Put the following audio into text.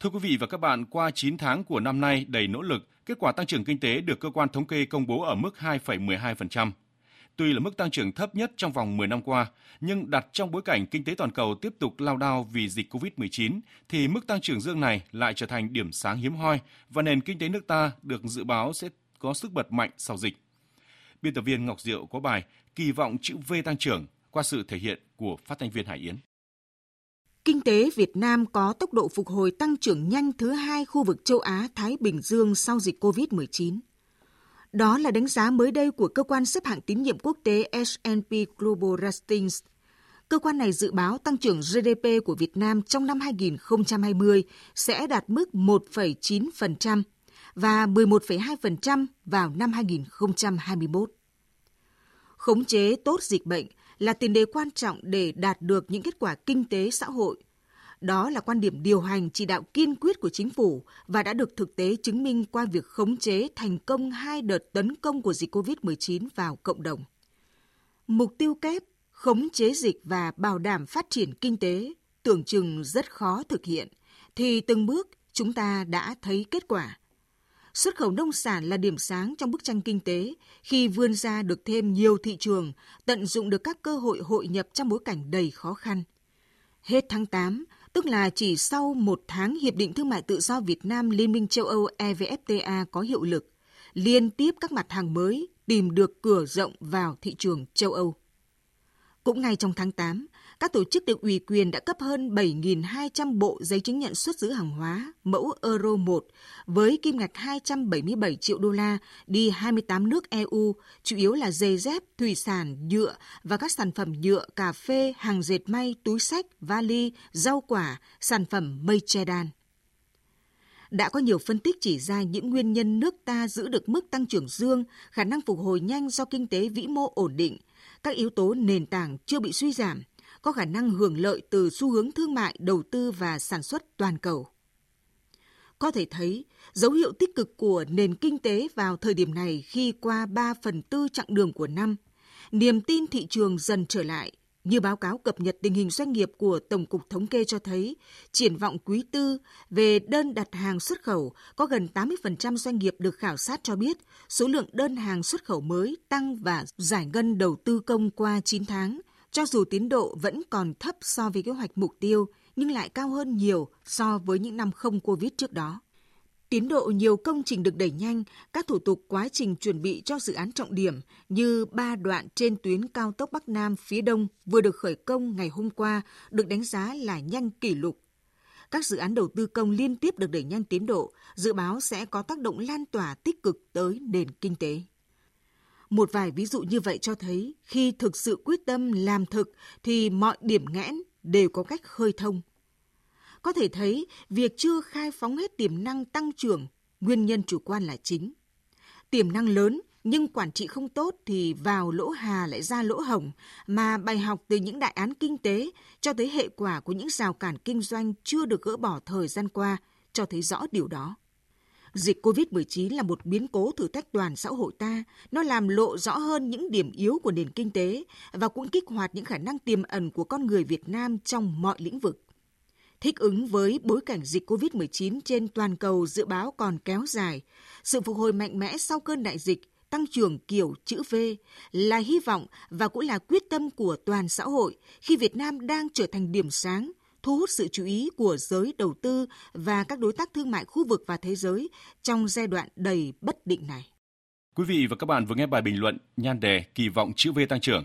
Thưa quý vị và các bạn, qua 9 tháng của năm nay đầy nỗ lực, kết quả tăng trưởng kinh tế được cơ quan thống kê công bố ở mức 2,12%. Tuy là mức tăng trưởng thấp nhất trong vòng 10 năm qua, nhưng đặt trong bối cảnh kinh tế toàn cầu tiếp tục lao đao vì dịch COVID-19 thì mức tăng trưởng dương này lại trở thành điểm sáng hiếm hoi và nền kinh tế nước ta được dự báo sẽ có sức bật mạnh sau dịch. Biên tập viên Ngọc Diệu có bài Kỳ vọng chữ V tăng trưởng qua sự thể hiện của phát thanh viên Hải Yến. Kinh tế Việt Nam có tốc độ phục hồi tăng trưởng nhanh thứ hai khu vực châu Á-Thái Bình Dương sau dịch COVID-19. Đó là đánh giá mới đây của cơ quan xếp hạng tín nhiệm quốc tế S&P Global Ratings. Cơ quan này dự báo tăng trưởng GDP của Việt Nam trong năm 2020 sẽ đạt mức 1,9% và 11,2% vào năm 2021. Khống chế tốt dịch bệnh là tiền đề quan trọng để đạt được những kết quả kinh tế xã hội. Đó là quan điểm điều hành chỉ đạo kiên quyết của chính phủ và đã được thực tế chứng minh qua việc khống chế thành công hai đợt tấn công của dịch COVID-19 vào cộng đồng. Mục tiêu kép, khống chế dịch và bảo đảm phát triển kinh tế, tưởng chừng rất khó thực hiện thì từng bước, chúng ta đã thấy kết quả Xuất khẩu nông sản là điểm sáng trong bức tranh kinh tế khi vươn ra được thêm nhiều thị trường, tận dụng được các cơ hội hội nhập trong bối cảnh đầy khó khăn. Hết tháng 8, tức là chỉ sau một tháng Hiệp định Thương mại Tự do Việt Nam Liên minh châu Âu EVFTA có hiệu lực, liên tiếp các mặt hàng mới tìm được cửa rộng vào thị trường châu Âu. Cũng ngay trong tháng 8, các tổ chức được ủy quyền đã cấp hơn 7.200 bộ giấy chứng nhận xuất xứ hàng hóa mẫu Euro 1 với kim ngạch 277 triệu đô la đi 28 nước EU, chủ yếu là giày dép, thủy sản, nhựa và các sản phẩm nhựa, cà phê, hàng dệt may, túi sách, vali, rau quả, sản phẩm mây che đan. Đã có nhiều phân tích chỉ ra những nguyên nhân nước ta giữ được mức tăng trưởng dương, khả năng phục hồi nhanh do kinh tế vĩ mô ổn định, các yếu tố nền tảng chưa bị suy giảm, có khả năng hưởng lợi từ xu hướng thương mại, đầu tư và sản xuất toàn cầu. Có thể thấy, dấu hiệu tích cực của nền kinh tế vào thời điểm này khi qua 3 phần tư chặng đường của năm, niềm tin thị trường dần trở lại, như báo cáo cập nhật tình hình doanh nghiệp của Tổng cục Thống kê cho thấy, triển vọng quý tư về đơn đặt hàng xuất khẩu có gần 80% doanh nghiệp được khảo sát cho biết số lượng đơn hàng xuất khẩu mới tăng và giải ngân đầu tư công qua 9 tháng, cho dù tiến độ vẫn còn thấp so với kế hoạch mục tiêu nhưng lại cao hơn nhiều so với những năm không Covid trước đó. Tiến độ nhiều công trình được đẩy nhanh, các thủ tục quá trình chuẩn bị cho dự án trọng điểm như ba đoạn trên tuyến cao tốc Bắc Nam phía Đông vừa được khởi công ngày hôm qua được đánh giá là nhanh kỷ lục. Các dự án đầu tư công liên tiếp được đẩy nhanh tiến độ, dự báo sẽ có tác động lan tỏa tích cực tới nền kinh tế. Một vài ví dụ như vậy cho thấy khi thực sự quyết tâm làm thực thì mọi điểm nghẽn đều có cách khơi thông. Có thể thấy việc chưa khai phóng hết tiềm năng tăng trưởng, nguyên nhân chủ quan là chính. Tiềm năng lớn nhưng quản trị không tốt thì vào lỗ hà lại ra lỗ hồng, mà bài học từ những đại án kinh tế cho tới hệ quả của những rào cản kinh doanh chưa được gỡ bỏ thời gian qua cho thấy rõ điều đó. Dịch COVID-19 là một biến cố thử thách toàn xã hội ta. Nó làm lộ rõ hơn những điểm yếu của nền kinh tế và cũng kích hoạt những khả năng tiềm ẩn của con người Việt Nam trong mọi lĩnh vực. Thích ứng với bối cảnh dịch COVID-19 trên toàn cầu dự báo còn kéo dài, sự phục hồi mạnh mẽ sau cơn đại dịch, tăng trưởng kiểu chữ V là hy vọng và cũng là quyết tâm của toàn xã hội khi Việt Nam đang trở thành điểm sáng thu hút sự chú ý của giới đầu tư và các đối tác thương mại khu vực và thế giới trong giai đoạn đầy bất định này. Quý vị và các bạn vừa nghe bài bình luận nhan đề kỳ vọng chữ V tăng trưởng